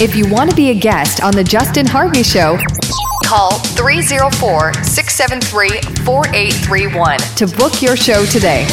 If you want to be a guest on The Justin Harvey Show, call 304 673 4831 to book your show today.